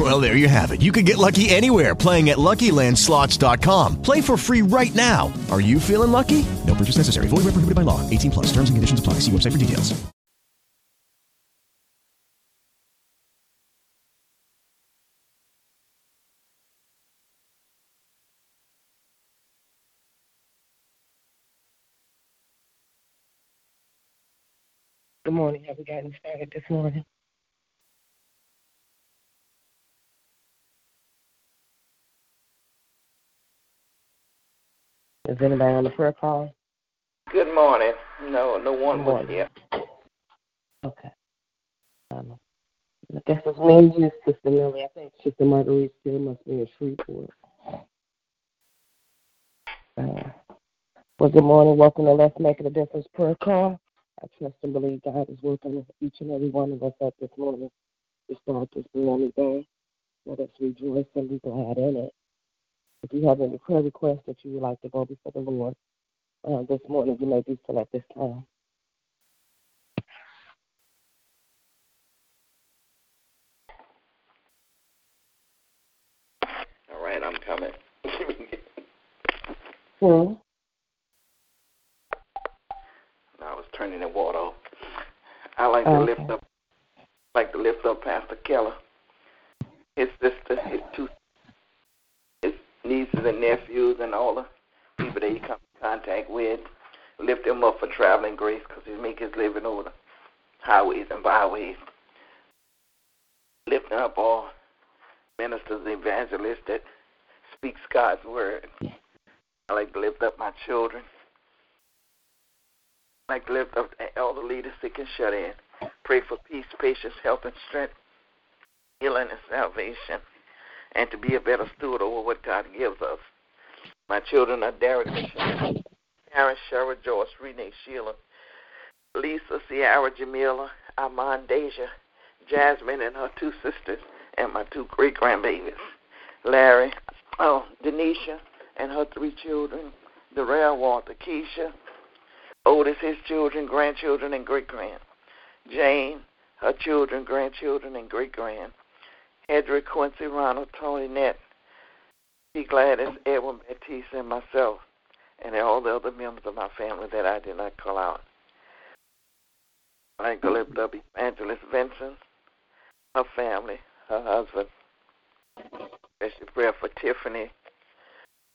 Well, there you have it. You can get lucky anywhere playing at LuckyLandSlots.com. Play for free right now. Are you feeling lucky? No purchase necessary. Void where prohibited by law. 18 plus. Terms and conditions apply. See website for details. Good morning. Have we gotten started this morning? Is anybody on the prayer call? Good morning. No, no one was morning. here. Okay. Um, I guess it's me and you, Sister Millie. I think Sister Marguerite still must be in Shreveport. Uh, well, good morning. Welcome to Let's Make It a Difference prayer call. I trust and believe God is working with each and every one of us up this morning to start this new day. Let us rejoice and be glad in it. If you have any prayer requests that you would like to go before the Lord uh, this morning, you may do so at this time. All right, I'm coming. Hmm. I was turning the water off. I like to lift up, like to lift up Pastor Keller, his sister, his two, nieces and nephews, and all the people that he comes in contact with. Lift him up for traveling grace because he make his living over the highways and byways. Lifting up all ministers, and evangelists that speaks God's word. I like to lift up my children. I like to lift up the leaders sick and shut in. Pray for peace, patience, health, and strength, healing and salvation, and to be a better steward over what God gives us. My children are Derek, Karen, Cheryl, Joyce, Renee, Sheila, Lisa, Ciara, Jamila, Armand, Deja, Jasmine, and her two sisters, and my two great grandbabies, Larry, oh, Denisha, and her three children, Darrell, Walter, Keisha, Otis, his children, grandchildren, and great grand. Jane, her children, grandchildren, and great grand. Hedrick, Quincy, Ronald, Tony, Nett, P. Gladys, Edwin, Baptiste, and myself, and all the other members of my family that I did not call out. To lift up Evangelist Vincent, her family, her husband. Special prayer for Tiffany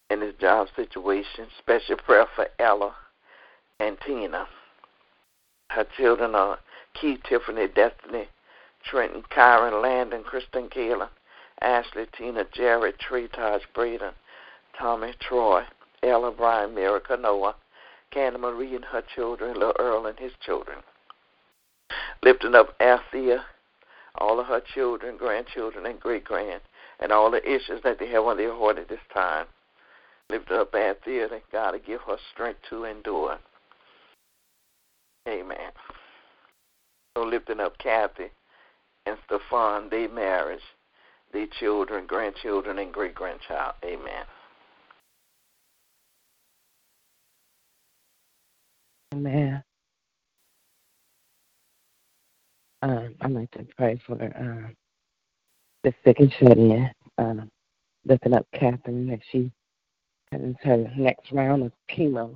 in his job situation. Special prayer for Ella and Tina. Her children are Keith, Tiffany, Destiny, Trenton, Kyron, Landon, Kristen, Kayla, Ashley, Tina, Jared, Tree, Taj, Braden, Tommy, Troy, Ella, Brian, Miracle, Noah, Candy Marie and her children, Little Earl and his children. Lifting up Althea, all of her children, grandchildren, and great grand, and all the issues that they have on their heart at this time. Lifting up Althea that God to give her strength to endure. Amen. So lifting up Kathy and Stefan, their marriage, their children, grandchildren, and great grandchild. Amen. Amen. Um, I'd like to pray for uh, the sick and shut in. Um, lifting up Catherine as she has her next round of chemo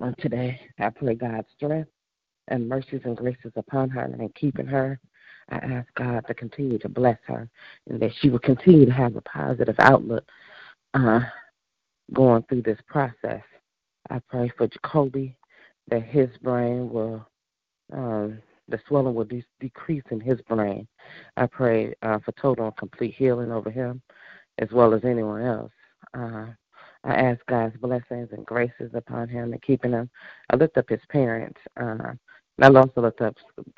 uh, today. I pray God's strength and mercies and graces upon her and keeping her. I ask God to continue to bless her and that she will continue to have a positive outlook uh, going through this process. I pray for Jacoby that his brain will, um, the swelling will de- decrease in his brain. I pray uh, for total and complete healing over him as well as anyone else. Uh, I ask God's blessings and graces upon him and keeping him. I lift up his parents. Uh, and I also lift up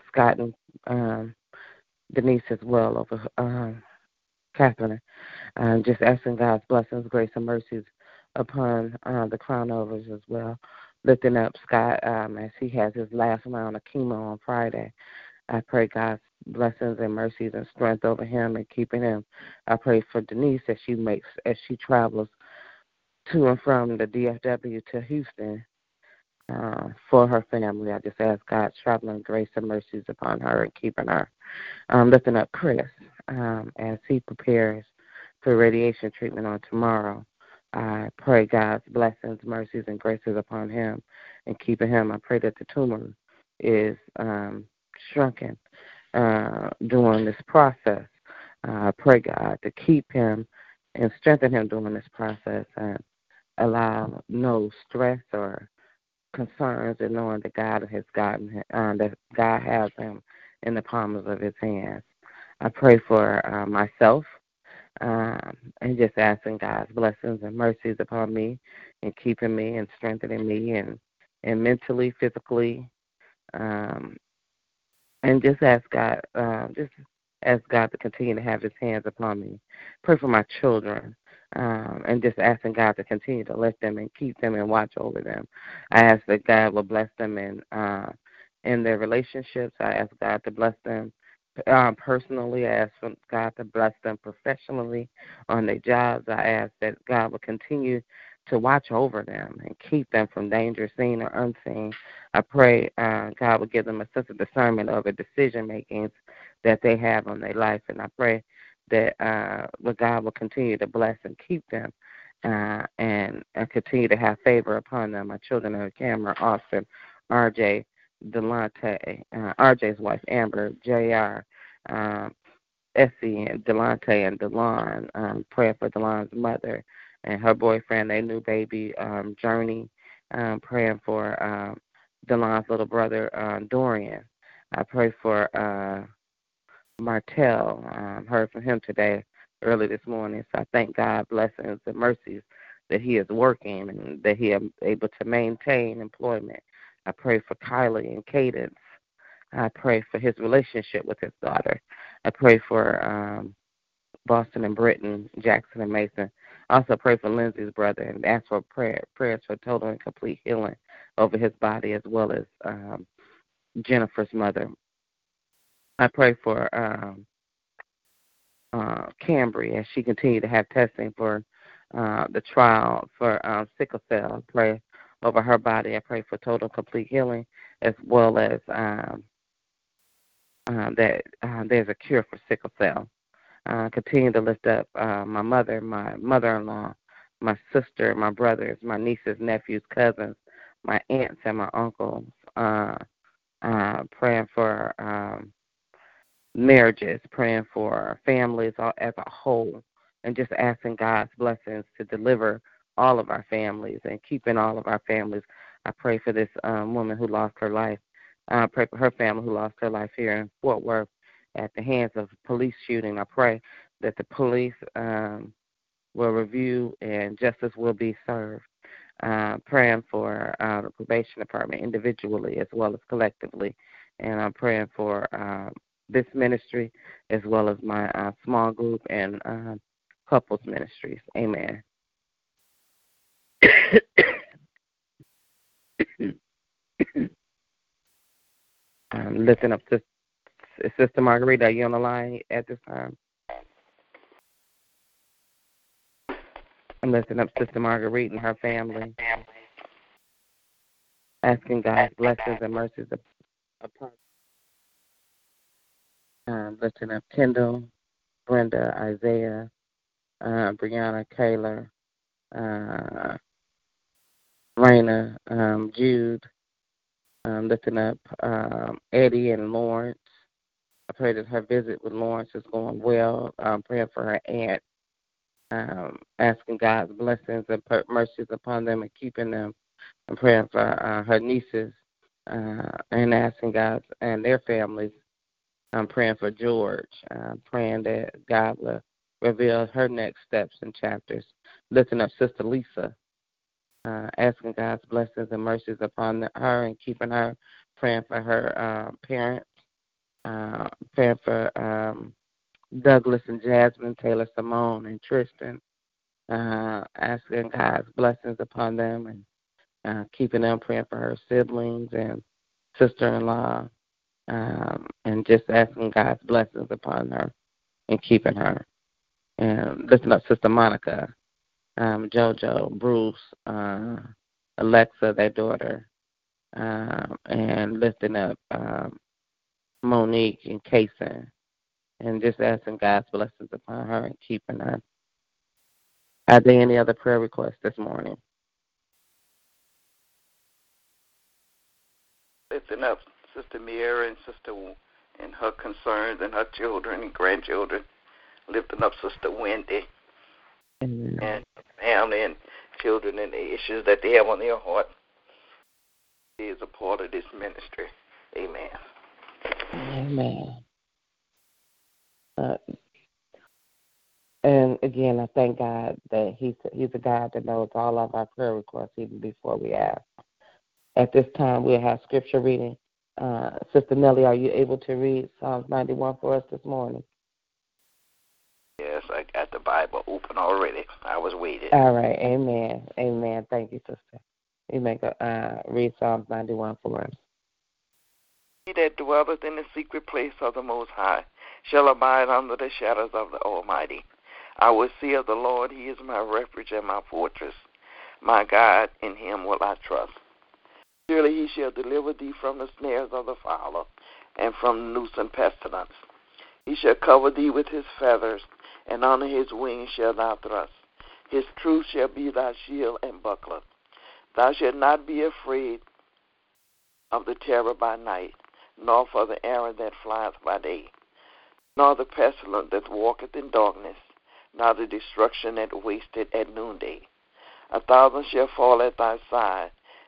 Scott and um, Denise as well over um, Catherine. Um, just asking God's blessings, grace, and mercies upon uh, the crown overs as well lifting up Scott um, as he has his last round of chemo on Friday. I pray God's blessings and mercies and strength over him and keeping him. I pray for Denise as she makes as she travels to and from the DFW to Houston uh, for her family. I just ask God's traveling grace and mercies upon her and keeping her. Um, lifting up Chris um, as he prepares for radiation treatment on tomorrow. I pray God's blessings, mercies, and graces upon him and keeping him. I pray that the tumor is um, shrunken uh, during this process. Uh, I pray God to keep him and strengthen him during this process and allow no stress or concerns and knowing that God has gotten uh, that God has him in the palms of his hands. I pray for uh, myself um, and just asking God's blessings and mercies upon me and keeping me and strengthening me and, and mentally, physically, um, and just ask God, uh, just ask God to continue to have His hands upon me. Pray for my children. Um, and just asking God to continue to lift them and keep them and watch over them. I ask that God will bless them in uh, in their relationships. I ask God to bless them um, personally. I ask God to bless them professionally on their jobs. I ask that God will continue to watch over them and keep them from danger, seen or unseen. I pray uh, God will give them a sense of discernment over decision makings that they have on their life, and I pray that uh, God will continue to bless and keep them. Uh, and, and continue to have favor upon them. My children are Cameron, Austin, RJ, Delonte, uh, RJ's wife Amber, Jr., um, Essie, and Delonte, and Delon. Um, praying for Delon's mother and her boyfriend, their new baby um, Journey. Um, praying for um, Delon's little brother uh, Dorian. I pray for uh, Martell. Um, heard from him today, early this morning. So I thank God, blessings and mercies that he is working and that he is able to maintain employment. I pray for Kylie and Cadence. I pray for his relationship with his daughter. I pray for um, Boston and Britain, Jackson and Mason. I also pray for Lindsay's brother and ask for prayer, prayers for total and complete healing over his body as well as um, Jennifer's mother. I pray for um, uh, Cambry as she continues to have testing for uh, the trial for um, sickle cell. I pray over her body. I pray for total complete healing as well as um, uh, that uh, there's a cure for sickle cell. Uh, continue to lift up uh, my mother, my mother-in-law, my sister, my brothers, my nieces, nephews, cousins, my aunts, and my uncles. Uh, uh, praying for um, marriages, praying for families as a whole, and just asking God's blessings to deliver all of our families and keeping all of our families. I pray for this um, woman who lost her life. I pray for her family who lost her life here in Fort Worth at the hands of police shooting. I pray that the police um, will review and justice will be served. Uh, praying for uh, the probation department individually as well as collectively, and I'm praying for uh, this ministry as well as my uh, small group and uh, couples ministries. Amen. I'm lifting up Sister, Sister Margarita. Are you on the line at this time? I'm lifting up Sister Marguerite and her family, asking God's blessings and mercies upon. Um, lifting up Kendall, Brenda, Isaiah, uh, Brianna, Kayla, uh, Raina, um, Jude, um, lifting up um, Eddie and Lawrence. I pray that her visit with Lawrence is going well. Um, praying for her aunt, um, asking God's blessings and mercies upon them and keeping them. I'm praying for uh, her nieces uh, and asking God and their families. I'm praying for George, I'm praying that God will reveal her next steps and chapters. Lifting up Sister Lisa, uh, asking God's blessings and mercies upon her and keeping her, praying for her uh, parents, uh, praying for um, Douglas and Jasmine, Taylor Simone and Tristan, uh, asking God's blessings upon them and uh, keeping them, praying for her siblings and sister in law, um, and just asking God's blessings upon her and keeping her. And lifting up Sister Monica, um, JoJo, Bruce, uh, Alexa, their daughter, um, and lifting up um, Monique and Kason, and just asking God's blessings upon her and keeping her. Are there any other prayer requests this morning? Lifting up Sister Miera and Sister and her concerns and her children and grandchildren. Lifting up Sister Wendy Amen. and family and children and the issues that they have on their heart. He is a part of this ministry. Amen. Amen. Uh, and again, I thank God that He's He's a God that knows all of our prayer requests even before we ask. At this time, we'll have scripture reading. Uh, Sister Nellie, are you able to read Psalms 91 for us this morning? Yes, I got the Bible open already. I was waiting. All right. Amen. Amen. Thank you, Sister. You make a uh, read Psalms 91 for us. He that dwelleth in the secret place of the Most High shall abide under the shadows of the Almighty. I will say of the Lord, He is my refuge and my fortress. My God, in Him will I trust. Surely He shall deliver thee from the snares of the fowler and from noose and pestilence. He shall cover thee with His feathers, and under His wings shalt thou thrust. His truth shall be thy shield and buckler. Thou shalt not be afraid of the terror by night, nor for the arrow that flieth by day, nor the pestilence that walketh in darkness, nor the destruction that wasteth at noonday. A thousand shall fall at thy side,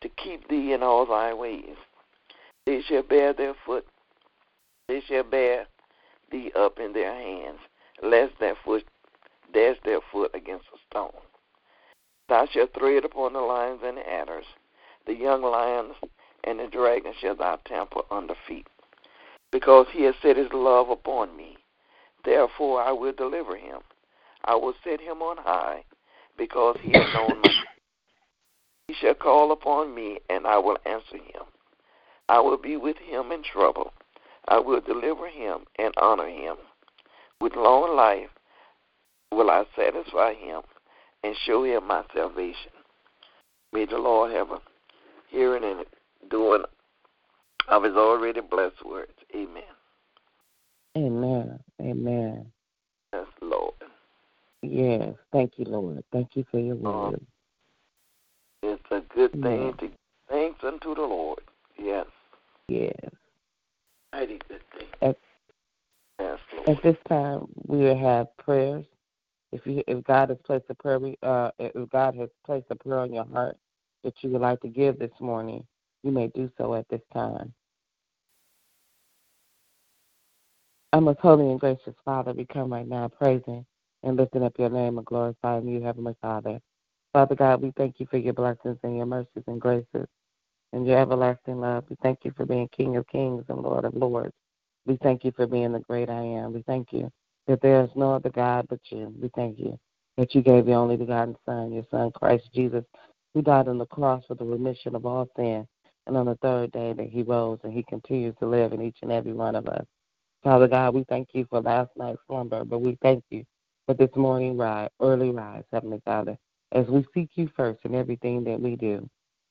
to keep thee in all thy ways. They shall bear their foot, they shall bear thee up in their hands, lest their foot dash their foot against a stone. Thou shalt tread upon the lions and the adders, the young lions and the dragon shall thou trample under feet. Because he has set his love upon me, therefore I will deliver him. I will set him on high, because he has known my He shall call upon me, and I will answer him. I will be with him in trouble. I will deliver him and honor him. With long life will I satisfy him and show him my salvation. May the Lord have a hearing and doing of his already blessed words. Amen. Amen. Amen. Yes, Lord. Yes. Thank you, Lord. Thank you for your Uh, word. A good thing to give thanks unto the Lord. Yes. Yes. Mighty good thing. At- yes, At this time, we will have prayers. If you, if God has placed a prayer, uh, if God has placed a prayer on your heart that you would like to give this morning, you may do so at this time. Our most holy and gracious Father, we come right now praising and lifting up your name and glorifying you, Heavenly Father. Father God, we thank you for your blessings and your mercies and graces and your everlasting love. We thank you for being King of kings and Lord of lords. We thank you for being the great I am. We thank you that there is no other God but you. We thank you that you gave your only begotten Son, your Son, Christ Jesus, who died on the cross for the remission of all sin. And on the third day that he rose and he continues to live in each and every one of us. Father God, we thank you for last night's slumber, but we thank you for this morning rise, early rise, Heavenly Father, as we seek you first in everything that we do.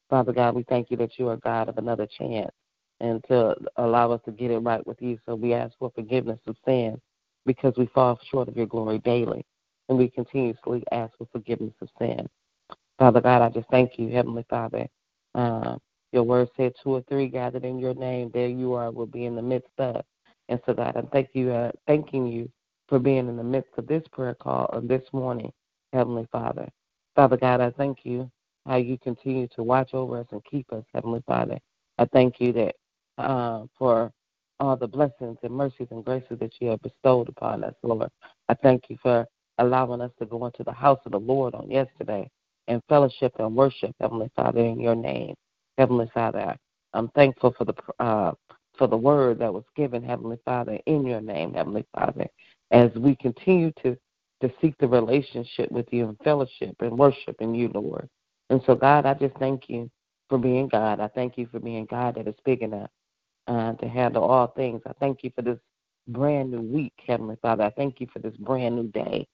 Father God, we thank you that you are God of another chance and to allow us to get it right with you. So we ask for forgiveness of sin because we fall short of your glory daily. And we continuously ask for forgiveness of sin. Father God, I just thank you, Heavenly Father. Uh, your word said two or three gathered in your name, there you are, will be in the midst of. And so, God, I'm thank you, uh, thanking you for being in the midst of this prayer call of this morning, Heavenly Father. Father God, I thank you how you continue to watch over us and keep us, Heavenly Father. I thank you that uh, for all the blessings and mercies and graces that you have bestowed upon us, Lord. I thank you for allowing us to go into the house of the Lord on yesterday and fellowship and worship, Heavenly Father, in your name. Heavenly Father, I'm thankful for the uh, for the word that was given, Heavenly Father, in your name, Heavenly Father, as we continue to to seek the relationship with you and fellowship and worship in you, Lord. And so, God, I just thank you for being God. I thank you for being God that is big enough uh, to handle all things. I thank you for this brand new week, Heavenly Father. I thank you for this brand new day,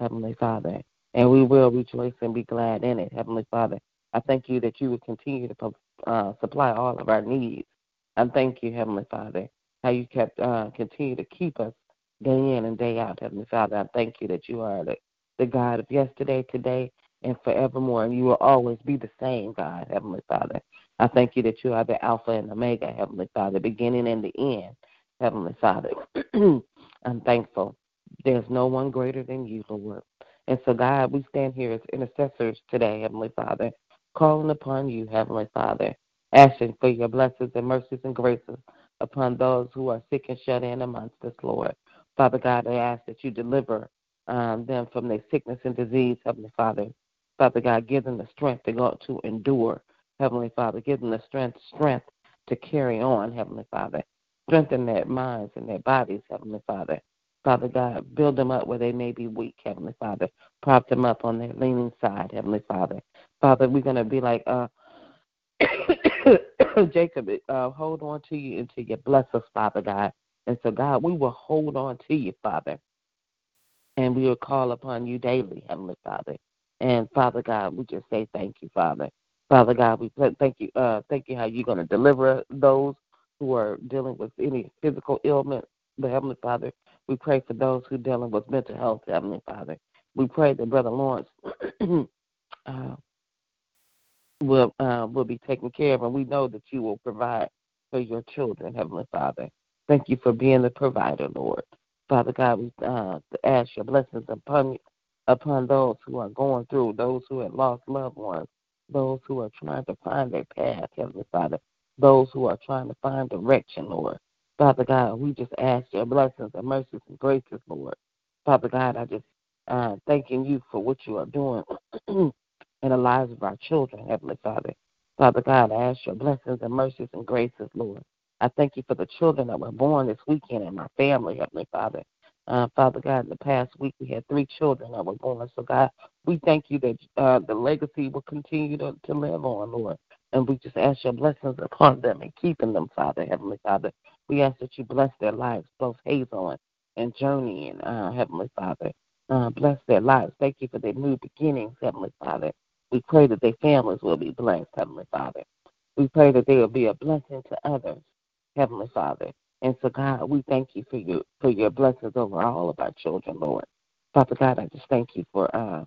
Heavenly Father. And we will rejoice and be glad in it, Heavenly Father. I thank you that you would continue to uh, supply all of our needs. I thank you, Heavenly Father, how you kept uh, continue to keep us day in and day out, Heavenly Father. I thank you that you are the, the God of yesterday, today, and forevermore, and you will always be the same God, Heavenly Father. I thank you that you are the Alpha and Omega, Heavenly Father, beginning and the end, Heavenly Father. I'm thankful. There's no one greater than you, Lord. And so, God, we stand here as intercessors today, Heavenly Father, calling upon you, Heavenly Father, asking for your blessings and mercies and graces upon those who are sick and shut in amongst us, Lord. Father God, I ask that you deliver um, them from their sickness and disease, Heavenly Father. Father God, give them the strength to go to endure, Heavenly Father. Give them the strength, strength to carry on, Heavenly Father. Strengthen their minds and their bodies, Heavenly Father. Father God, build them up where they may be weak, Heavenly Father. Prop them up on their leaning side, Heavenly Father. Father, we're going to be like uh, Jacob, uh, hold on to you until you bless us, Father God. And so, God, we will hold on to you, Father. And we will call upon you daily, Heavenly Father. And Father God, we just say thank you, Father. Father God, we thank you. Uh, thank you how you're going to deliver those who are dealing with any physical ailment. The Heavenly Father, we pray for those who are dealing with mental health. Heavenly Father, we pray that Brother Lawrence uh, will uh, will be taken care of, and we know that you will provide for your children, Heavenly Father. Thank you for being the provider, Lord. Father God, we uh, ask your blessings upon upon those who are going through, those who have lost loved ones, those who are trying to find their path, Heavenly Father, those who are trying to find direction, Lord. Father God, we just ask your blessings and mercies and graces, Lord. Father God, I just uh, thanking you for what you are doing in the lives of our children, Heavenly Father. Father God, I ask your blessings and mercies and graces, Lord. I thank you for the children that were born this weekend and my family, Heavenly Father. Uh, Father God, in the past week we had three children that were born. So, God, we thank you that uh, the legacy will continue to, to live on, Lord. And we just ask your blessings upon them and keeping them, Father, Heavenly Father. We ask that you bless their lives, both Hazel and, Journey and uh, Heavenly Father. Uh, bless their lives. Thank you for their new beginnings, Heavenly Father. We pray that their families will be blessed, Heavenly Father. We pray that they will be a blessing to others, Heavenly Father. And so, God, we thank you for your for your blessings over all of our children, Lord. Father God, I just thank you for uh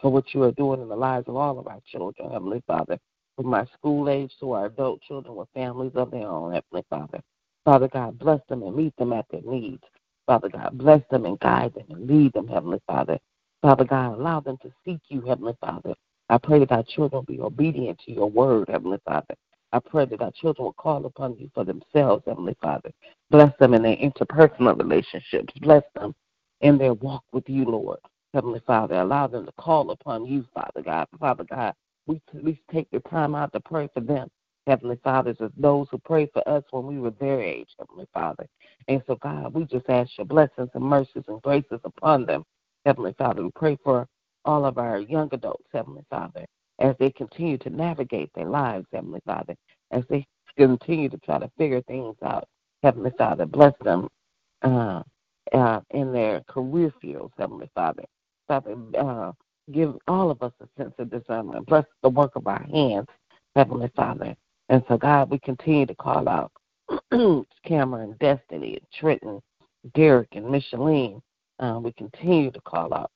for what you are doing in the lives of all of our children, Heavenly Father. From our school age to our adult children with families of their own, Heavenly Father. Father God, bless them and meet them at their needs. Father God, bless them and guide them and lead them, Heavenly Father. Father God, allow them to seek you, Heavenly Father. I pray that our children be obedient to your word, Heavenly Father. I pray that our children will call upon you for themselves, Heavenly Father. Bless them in their interpersonal relationships. Bless them in their walk with you, Lord. Heavenly Father, allow them to call upon you, Father God. Father God, we least take the time out to pray for them. Heavenly Fathers, as those who prayed for us when we were their age, Heavenly Father. And so, God, we just ask your blessings and mercies and graces upon them, Heavenly Father. We pray for all of our young adults, Heavenly Father as they continue to navigate their lives, Heavenly Father, as they continue to try to figure things out. Heavenly Father, bless them uh, uh, in their career fields, Heavenly Father. Father, uh, give all of us a sense of discernment. Bless the work of our hands, Heavenly Father. And so, God, we continue to call out Cameron, Destiny, Trenton, Derek, and Micheline. Uh, we continue to call out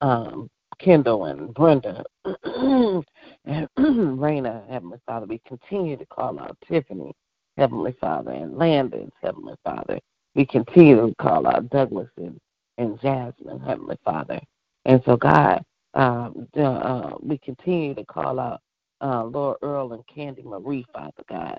um, Kendall and Brenda and Raina, Heavenly Father. We continue to call out Tiffany, Heavenly Father, and Landon, Heavenly Father. We continue to call out Douglas and, and Jasmine, Heavenly Father. And so, God, um, uh, we continue to call out uh, Laura Earl and Candy Marie, Father God.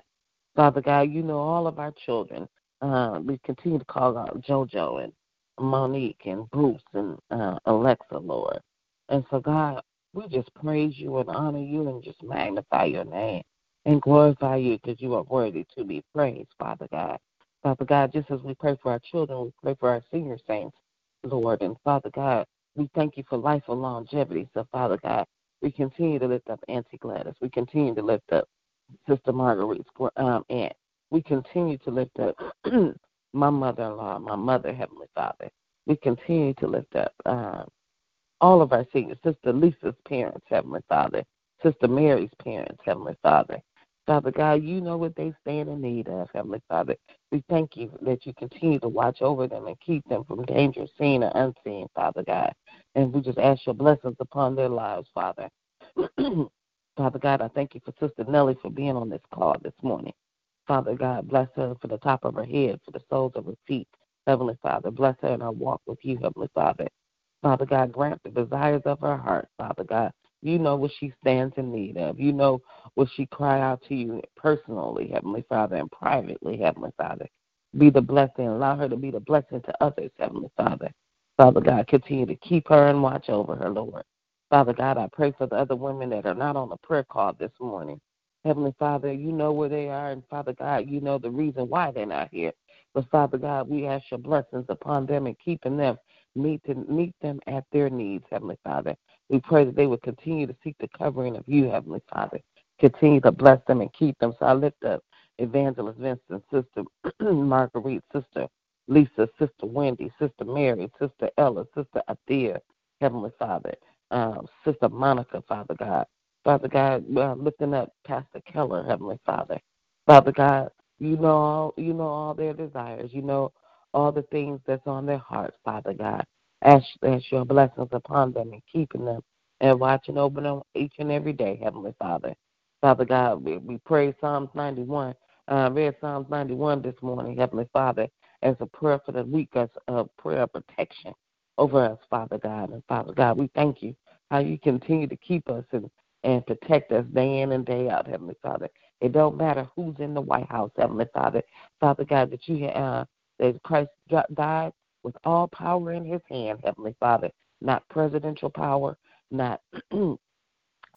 Father God, you know all of our children. Uh, we continue to call out JoJo and Monique and Bruce and uh, Alexa, Lord. And so, God, we just praise you and honor you and just magnify your name and glorify you because you are worthy to be praised, Father God. Father God, just as we pray for our children, we pray for our senior saints, Lord. And Father God, we thank you for life and longevity. So, Father God, we continue to lift up Auntie Gladys. We continue to lift up Sister Marguerite's um, aunt. We continue to lift up my mother in law, my mother, Heavenly Father. We continue to lift up um, all of our seniors, Sister Lisa's parents, Heavenly Father, Sister Mary's parents, Heavenly Father. Father God, you know what they stand in need of, Heavenly Father. We thank you that you continue to watch over them and keep them from danger seen or unseen, Father God. And we just ask your blessings upon their lives, Father. Father God, I thank you for Sister Nellie for being on this call this morning. Father God, bless her for the top of her head, for the soles of her feet. Heavenly Father, bless her in her walk with you, Heavenly Father. Father God, grant the desires of her heart, Father God. You know what she stands in need of. You know what she cry out to you personally, Heavenly Father, and privately, Heavenly Father. Be the blessing. Allow her to be the blessing to others, Heavenly Father. Father God, continue to keep her and watch over her, Lord. Father God, I pray for the other women that are not on the prayer call this morning. Heavenly Father, you know where they are, and Father God, you know the reason why they're not here. But Father God, we ask your blessings upon them and keeping them meet to meet them at their needs, Heavenly Father. We pray that they would continue to seek the covering of you, Heavenly Father. Continue to bless them and keep them. So I lift up Evangelist Vincent, Sister Marguerite, Sister Lisa, Sister Wendy, Sister Mary, Sister Ella, Sister Althea, Heavenly Father, um, Sister Monica, Father God. Father God, uh, lifting up Pastor Keller, Heavenly Father. Father God, you know all you know all their desires. You know all the things that's on their hearts, Father God. Ask, ask your blessings upon them and keeping them and watching over them each and every day, Heavenly Father. Father God, we, we pray Psalms 91, uh, read Psalms 91 this morning, Heavenly Father, as a prayer for the week, as a prayer of protection over us, Father God. And Father God, we thank you how you continue to keep us and, and protect us day in and day out, Heavenly Father. It don't matter who's in the White House, Heavenly Father. Father God, that you uh, that Christ died with all power in his hand, Heavenly Father, not presidential power, not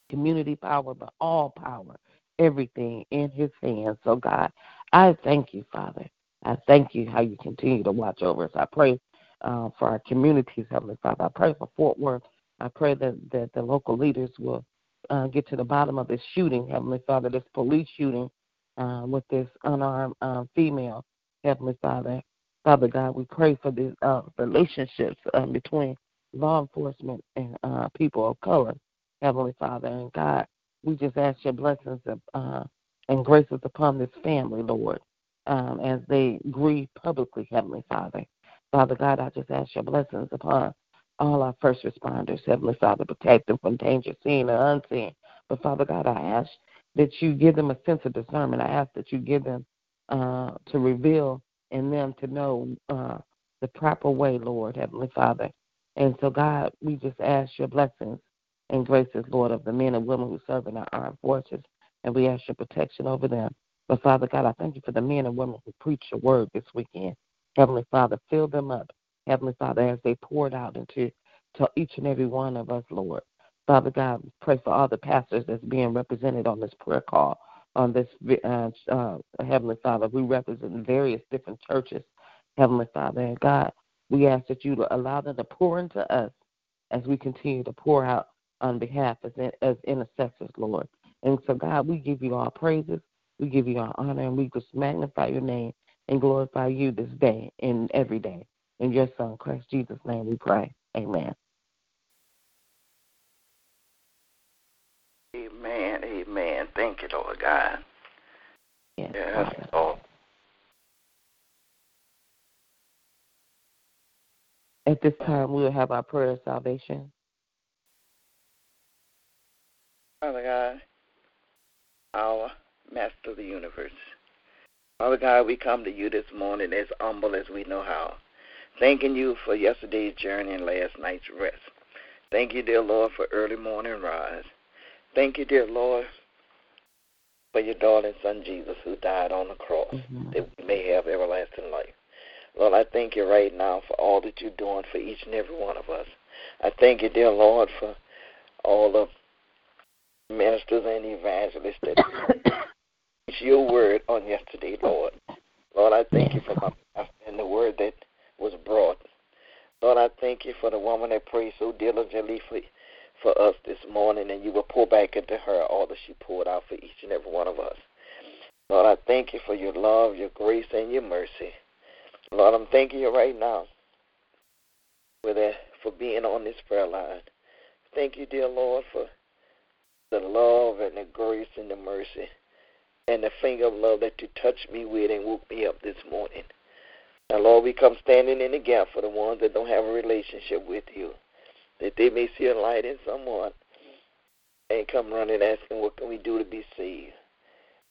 community power, but all power, everything in his hands. So, God, I thank you, Father. I thank you how you continue to watch over us. I pray uh, for our communities, Heavenly Father. I pray for Fort Worth. I pray that, that the local leaders will uh, get to the bottom of this shooting, Heavenly Father, this police shooting uh, with this unarmed uh, female, Heavenly Father. Father God, we pray for the uh, relationships uh, between law enforcement and uh, people of color, Heavenly Father. And God, we just ask your blessings uh, and graces upon this family, Lord, um, as they grieve publicly, Heavenly Father. Father God, I just ask your blessings upon all our first responders, Heavenly Father, protect them from danger seen or unseen. But Father God, I ask that you give them a sense of discernment. I ask that you give them uh, to reveal in them to know uh, the proper way, Lord, Heavenly Father. And so, God, we just ask your blessings and graces, Lord, of the men and women who serve in our armed forces, and we ask your protection over them. But, Father God, I thank you for the men and women who preach your word this weekend. Heavenly Father, fill them up, Heavenly Father, as they poured out into to each and every one of us, Lord. Father God, pray for all the pastors that's being represented on this prayer call on this uh, uh, Heavenly Father. We represent various different churches, Heavenly Father. And God, we ask that you allow them to pour into us as we continue to pour out on behalf as, as intercessors, Lord. And so, God, we give you our praises, we give you our honor, and we just magnify your name and glorify you this day and every day. In your Son, Christ Jesus' name, we pray. Amen. Amen. Thank you, Lord God. Yes, yes Lord. At this time, we'll have our prayer of salvation. Father God, our Master of the universe. Father God, we come to you this morning as humble as we know how, thanking you for yesterday's journey and last night's rest. Thank you, dear Lord, for early morning rise. Thank you, dear Lord, for your darling son Jesus who died on the cross Mhm. that we may have everlasting life. Lord, I thank you right now for all that you're doing for each and every one of us. I thank you, dear Lord, for all the ministers and evangelists that preached your word on yesterday, Lord. Lord, I thank you for my pastor and the word that was brought. Lord, I thank you for the woman that prayed so diligently for for us this morning, and you will pour back into her all that she poured out for each and every one of us. Lord, I thank you for your love, your grace, and your mercy. Lord, I'm thanking you right now for that, for being on this prayer line. Thank you, dear Lord, for the love and the grace and the mercy and the finger of love that you touched me with and woke me up this morning. Now, Lord, we come standing in the gap for the ones that don't have a relationship with you that they may see a light in someone and come running asking what can we do to be saved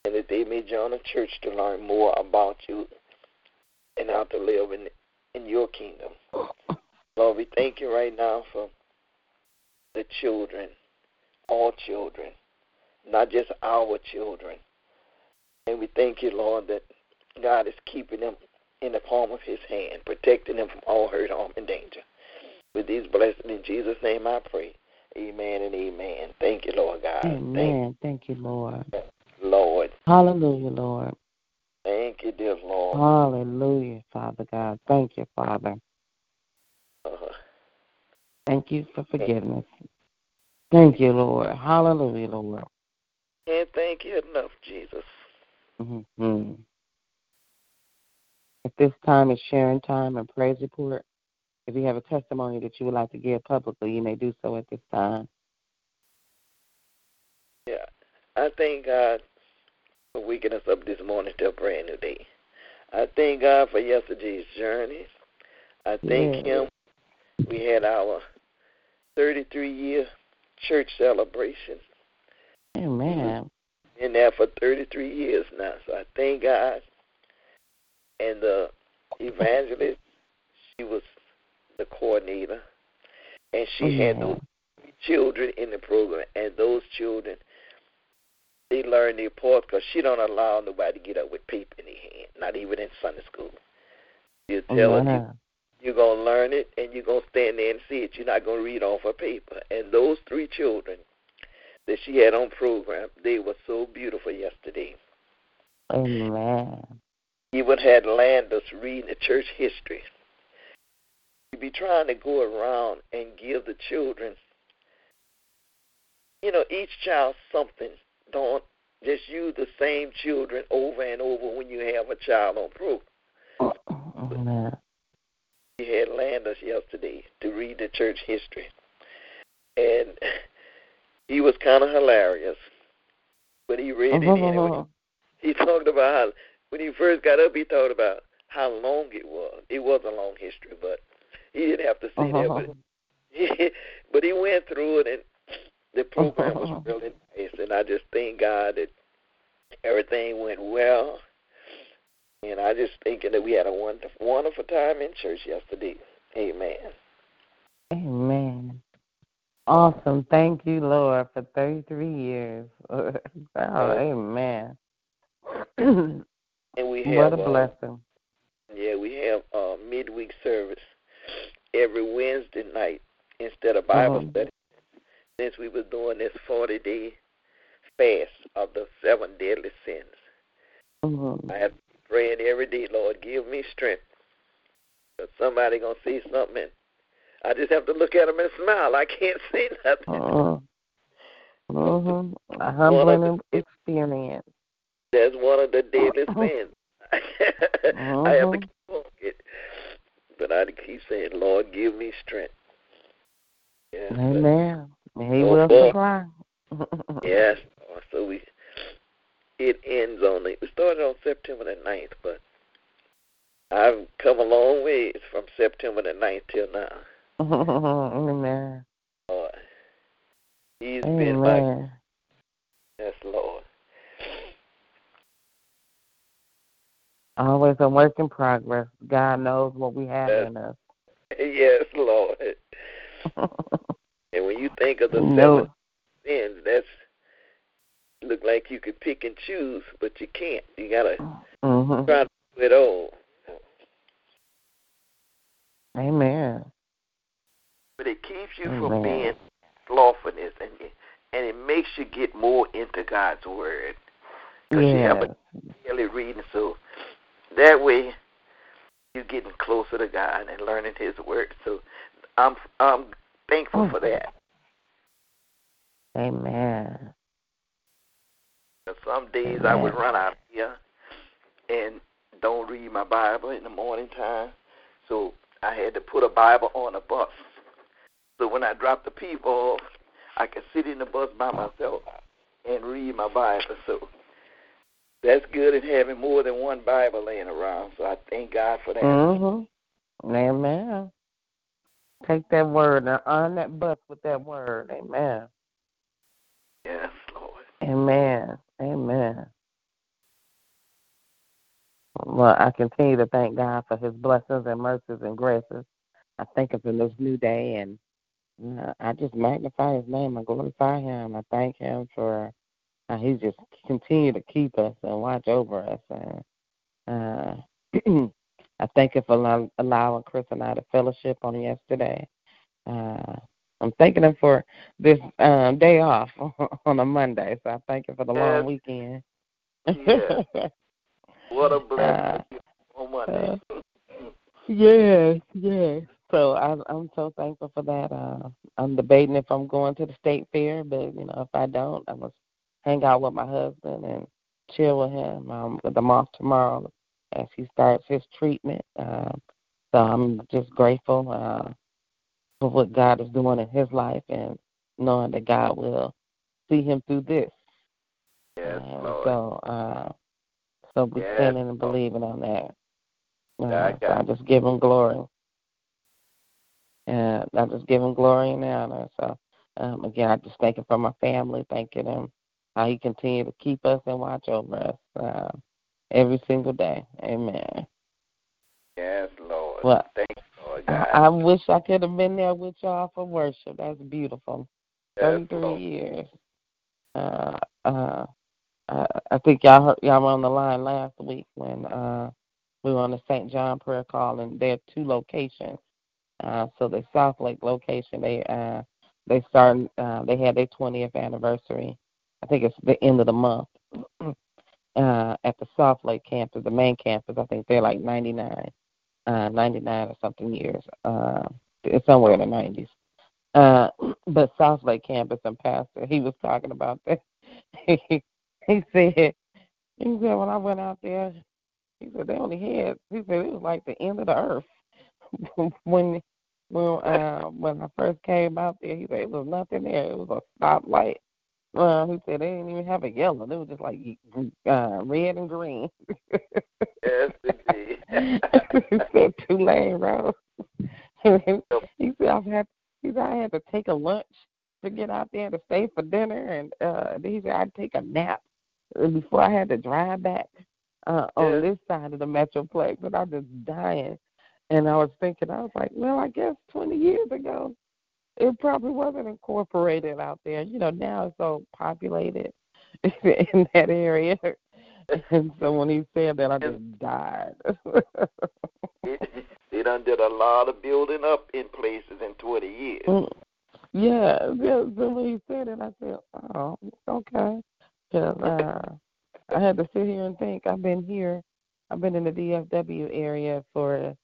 and that they may join a church to learn more about you and how to live in in your kingdom. Lord, we thank you right now for the children, all children, not just our children. And we thank you, Lord, that God is keeping them in the palm of his hand, protecting them from all hurt, harm, and danger. With these blessings in Jesus' name I pray. Amen and amen. Thank you, Lord God. Amen. Thank you, Lord. Thank you, Lord. Hallelujah, Lord. Thank you, dear Lord. Hallelujah, Father God. Thank you, Father. Uh, Thank you for forgiveness. Thank you, Lord. Hallelujah, Lord. can't thank you enough, Jesus. hmm At this time, it's sharing time and praise report. If you have a testimony that you would like to give publicly, you may do so at this time. Yeah. I thank God for waking us up this morning to a brand new day. I thank God for yesterday's journey. I thank Yeah. Him. We had our 33 year church celebration. Amen. Been there for 33 years now. So I thank God. And the evangelist, she was the coordinator. And she oh, had those children in the program. And those children, they learn their part because she don't allow nobody to get up with paper in their hand, not even in Sunday school. You oh, tell her you, you're to learn it and you're to stand there and see it. You're not going to read off a paper. And those three children that she had on program, they were so beautiful yesterday. Oh, Amen. Even had Landers reading the church history. You be trying to go around and give the children, you know, each child something. Don't just use the same children over and over when you have a child on program. Amen. We had Landers yesterday to read the church history. And he was kind of hilarious. But he read it anyway. Uh-huh. He talked about how, when he first got up, he talked about how long it was. It was a long history, but he didn't have to say that. But he, but he went through it, and the program was really nice. And I just thank God that everything went well. And I just thinking that we had a wonderful, wonderful time in church yesterday. Amen. Amen. Awesome. Thank you, Lord, for 33 years. oh, amen. And we have what a uh, blessing. Yeah, we have uh, midweek service every Wednesday night instead of Bible Mhm. study. Since we were doing this 40 day fast of the seven deadly sins, Mhm. I have to praying every day, Lord, give me strength. Because somebody going to say something. And I just have to look at them and smile. I can't say nothing. Mhm. Mhm. A humbling experience. That's one of the deadly sins. I have to Mhm. keep on it. But I keep saying, Lord, give me strength. Yeah, Amen. He will supply. Yes. So we it ends on the we started on September the ninth, but I've come a long ways from September the ninth till now. Amen. Lord. He's been my Amen. yes, Lord. Always a work in progress. God knows what we have Yes. in us. Yes, Lord. And when you think of the no. seven sins, that's look like you could pick and choose, but you can't. You gotta Mm-hmm. try to do it all. Amen. But it keeps you Amen. from being slothfulness, and you, and it makes you get more into God's word because you have Yes. a daily reading. So that way, you're getting closer to God and learning His word. So I'm I'm thankful Oh. for mm. that. Amen. Some days I would run out here and don't read my Bible in the morning time. So I had to put a Bible on a bus. So when I drop the people off, I can sit in the bus by myself and read my Bible. So that's good in having more than one Bible laying around. So I thank God for that. Mm-hmm. Amen. Take that word and on that bus with that word. Amen. Yes, Lord. Amen. Amen. Well, I continue to thank God for his blessings and mercies and graces. I thank him for this new day and uh, I just magnify his name. I glorify him. I thank him for uh, he just continue to keep us and watch over us. And uh, I thank him for allow, allowing Chris and I to fellowship on yesterday. Uh, I'm thanking him for this um, day off on a Monday. So I thank him for the Yes. long weekend. Yes. What a Uh, blessing on Monday. Yes, yes. So I'm I'm so thankful for that. Uh, I'm debating if I'm going to the state fair, but you know if I don't, I must hang out with my husband and chill with him. Um, with I'm off tomorrow as he starts his treatment. Um, so I'm just grateful uh, for what God is doing in his life and knowing that God will see him through this. yes, And Lord. so, uh, so we're Yes, standing and believing on that. Uh, I so I just give him glory. And I just give him glory and honor. So um, again, I just thank him for my family, thanking him how he continue to keep us and watch over us uh, every single day. Amen. Yes, Lord. Well, Thank you, Lord I, God. I wish I could have been there with y'all for worship. That's beautiful. Yes, 33 Lord. years. Uh, uh, I, I think y'all heard, y'all were on the line last week when uh, we were on the St. John prayer call, and there are two locations. Uh, so the South Lake location, they uh, they started, uh, they had their 20th anniversary. I think it's the end of the month. uh, at the South Lake campus, the main campus, I think they're like 99, uh, 99 or something years. Uh, it's somewhere in the 90s. Uh, but South Lake campus and pastor, he was talking about that. he, said, he said when I went out there, he said they only had. He said it was like the end of the earth when when uh when I first came out there. He said it was nothing there. It was a stoplight. Well, he said they didn't even have a yellow. They were just like uh, red and green. Yes, indeed. he said two lane road. he said I've had. He said I had to take a lunch to get out there to stay for dinner, and uh he said I'd take a nap before I had to drive back uh on Yeah. this side of the metroplex, But I was just dying. And I was thinking, I was like, well, I guess 20 years ago, it probably wasn't incorporated out there. You know, now it's so populated in that area. And so when he said that, I just died. It, they done did a lot of building up in places in 20 years. Mm. yeah, yeah. So when he said it, I said, oh, okay. 'Cause, uh, I had to sit here and think. I've been here. I've been in the DFW area for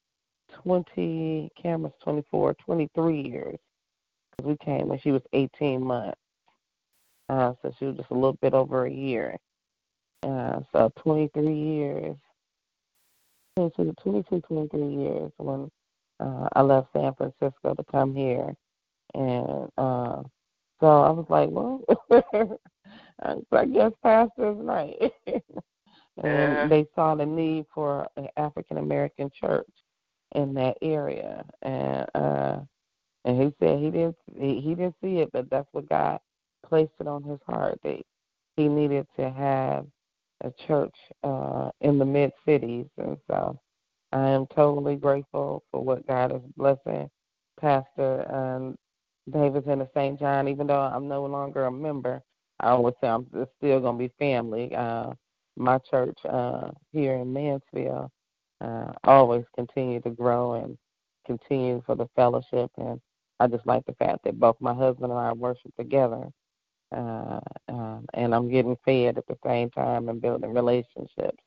20, cameras, 24, 23 years. 'Cause we came when she was 18 months. Uh, so she was just a little bit over a year. Uh, so 23 years. So 22, 23 years when uh, I left San Francisco to come here. And uh, so I was like, well, I guess pastor's right. and Yeah. they saw the need for an African American church in that area. And uh, and he said he didn't he, he didn't see it, but that's what God placed it on his heart that he needed to have a church uh, in the mid cities, and so I am totally grateful for what God is blessing Pastor um, Davis in the St. John. Even though I'm no longer a member, I always say I'm still gonna be family. Uh, my church uh, here in Mansfield uh, always continue to grow and continue for the fellowship, and I just like the fact that both my husband and I worship together, uh, um, and I'm getting fed at the same time and building relationships.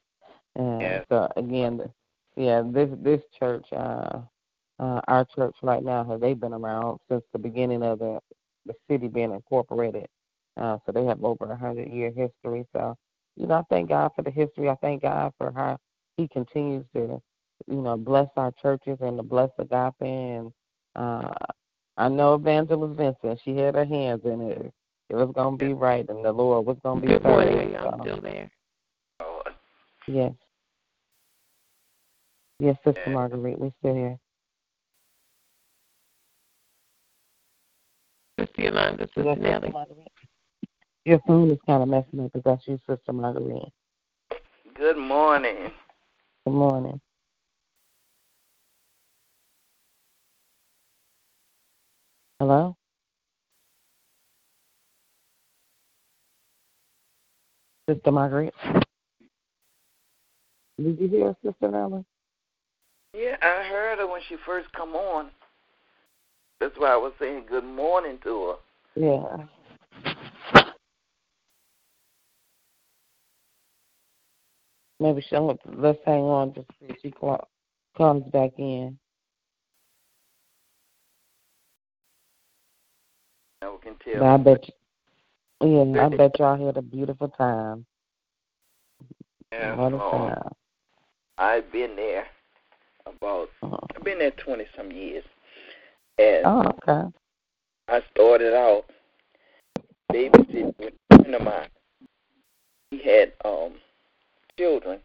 And Yes. so again, yeah, this this church, uh, uh, our church right now, has they've been around since the beginning of the the city being incorporated. Uh, so they have over a hundred year history. So, you know, I thank God for the history. I thank God for how He continues to, you know, bless our churches and to bless Agape. And uh, I know Evangelist Vincent, she had her hands in it. It was going to be right, and the Lord was going to be Good morning. serving. I'm still there. Yes. Yes, Sister Yeah. Marguerite, we're still here. Sister Yolanda, Sister Yes, Nellie. Your phone is kind of messing up. Is that you, Sister Marguerite? Good morning. Good morning. Hello? Sister Marguerite? Did you hear Sister Nellie? Yeah, I heard her when she first come on. That's why I was saying good morning to her. Yeah. Maybe she'll let's hang on just see if she comes back in. We can But tell. I bet you, yeah, I bet y'all had a beautiful time. Yeah, What a oh, time. I've been there about Uh-huh. I've been there twenty some years. And Oh, okay. I started out babysitting with a friend of mine. He had um children,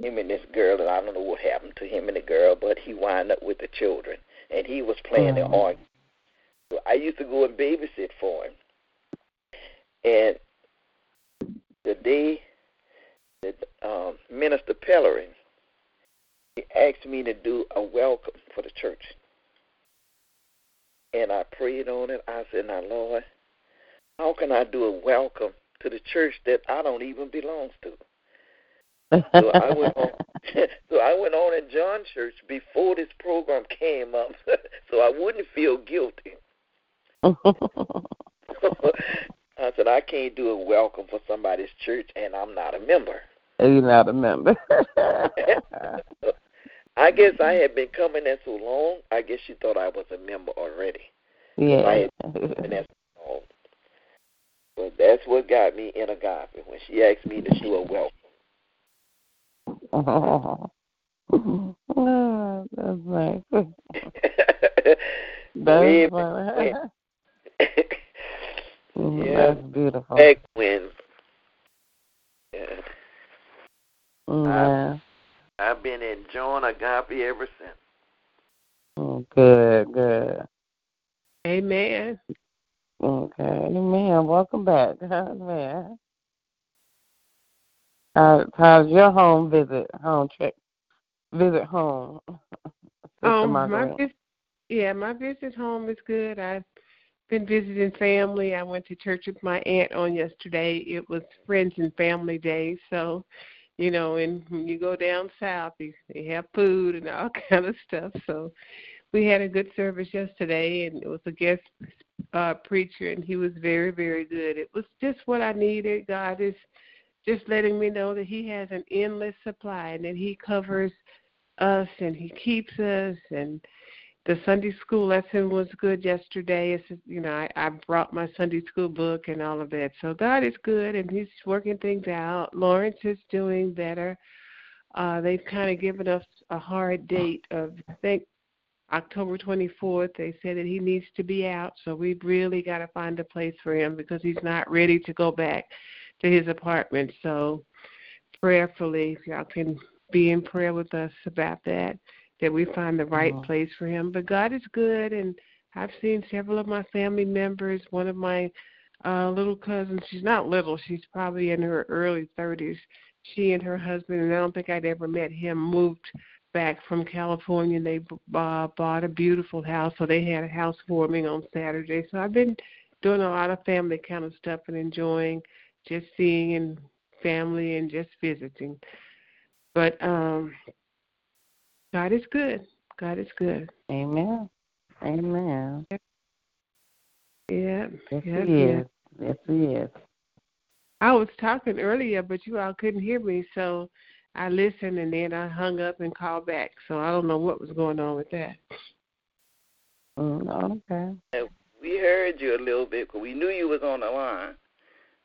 him and this girl, and I don't know what happened to him and the girl, but he wound up with the children, and he was playing the Mhm. organ. I used to go and babysit for him. And the day that um, Minister Pellerin, he asked me to do a welcome for the church. And I prayed on it. I said, Now, Lord, how can I do a welcome to the church that I don't even belong to? So I went on. so I went on in John Church before this program came up, so I wouldn't feel guilty. I said I can't do a welcome for somebody's church, and I'm not a member. And You're not a member. I guess I had been coming there so long. I guess she thought I was a member already. yeah. And that's all. But that's what got me in a agape when she asked me to do a welcome. oh, that's nice. That's funny. Mm, Yeah. That's beautiful. back when. Yeah, Mm, Yeah. I've been enjoying agape ever since. Mm, Good, good. Amen. Okay, man, welcome back, man. How, how's your home visit, home trip, visit home, Sister Um, my vis- yeah, my visit home is good. I've been visiting family. I went to church with my aunt on yesterday. It was friends and family day, so you know, and when you go down south, you, they have food and all kind of stuff. So we had a good service yesterday, and it was a guest uh preacher, and he was very, very good. It was just what I needed. God is just letting me know that He has an endless supply, and that He covers us and He keeps us and the Sunday school lesson was good yesterday. It's you know I, I brought my Sunday school book and all of that. So God is good and He's working things out. Lawrence is doing better. Uh, they've kind of given us a hard date of I think October 24th. They said that he needs to be out, so we've really got to find a place for him because he's not ready to go back to his apartment. So prayerfully, if y'all can be in prayer with us about that that we find the right Mhm. place for him. But God is good, and I've seen several of my family members. One of my uh, little cousins, she's not little, she's probably in her early 30s. She and her husband, and I don't think I'd ever met him, moved back from California. And they uh, bought a beautiful house, so they had a housewarming on Saturday. So I've been doing a lot of family kind of stuff and enjoying just seeing and family and just visiting. But um God is good. God is good. Amen. Amen. Yeah. Yes, yeah, he yeah. is. Yes, he is. I was talking earlier, but you all couldn't hear me, so I listened and then I hung up and called back. So I don't know what was going on with that. Mm, okay. We heard you a little bit because we knew you was on the line.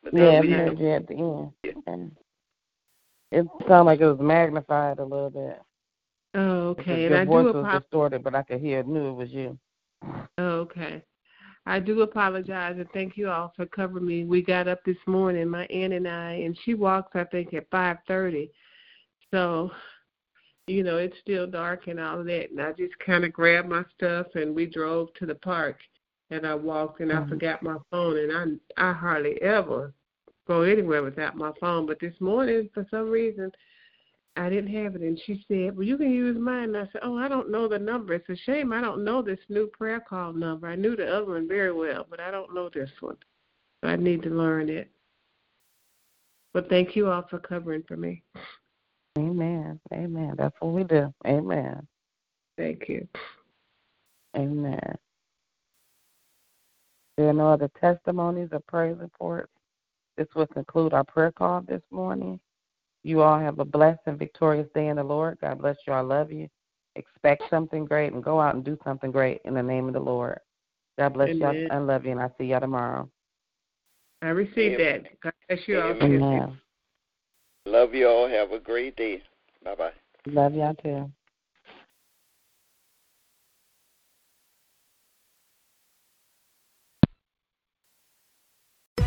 But Yeah, I we heard you at the end. And It sounded like it was magnified a little bit. Oh, okay. And Your I voice do was distorted, but I could hear, knew it was you. Oh, okay. I do apologize and thank you all for covering me. We got up this morning, my aunt and I, and she walks I think at five thirty. So, you know, it's still dark and all that and I just kinda grabbed my stuff and we drove to the park and I walked and I Mhm. forgot my phone and I I hardly ever go anywhere without my phone. But this morning for some reason I didn't have it, and she said, "Well, you can use mine." And I said, "Oh, I don't know the number. It's a shame I don't know this new prayer call number. I knew the other one very well, but I don't know this one. So I need to learn it." But thank you all for covering for me. Amen. Amen. That's what we do. Amen. Thank you. Amen. There are no other testimonies or praise reports. This will conclude our prayer call this morning. You all have a blessed and victorious day in the Lord. God bless you. I love you. Expect something great and go out and do something great in the name of the Lord. God bless you. Amen. I love you, and I'll see y'all tomorrow. I received Amen. that. God bless you all. Amen. Amen. Love you all. Have a great day. Bye bye. Love y'all too.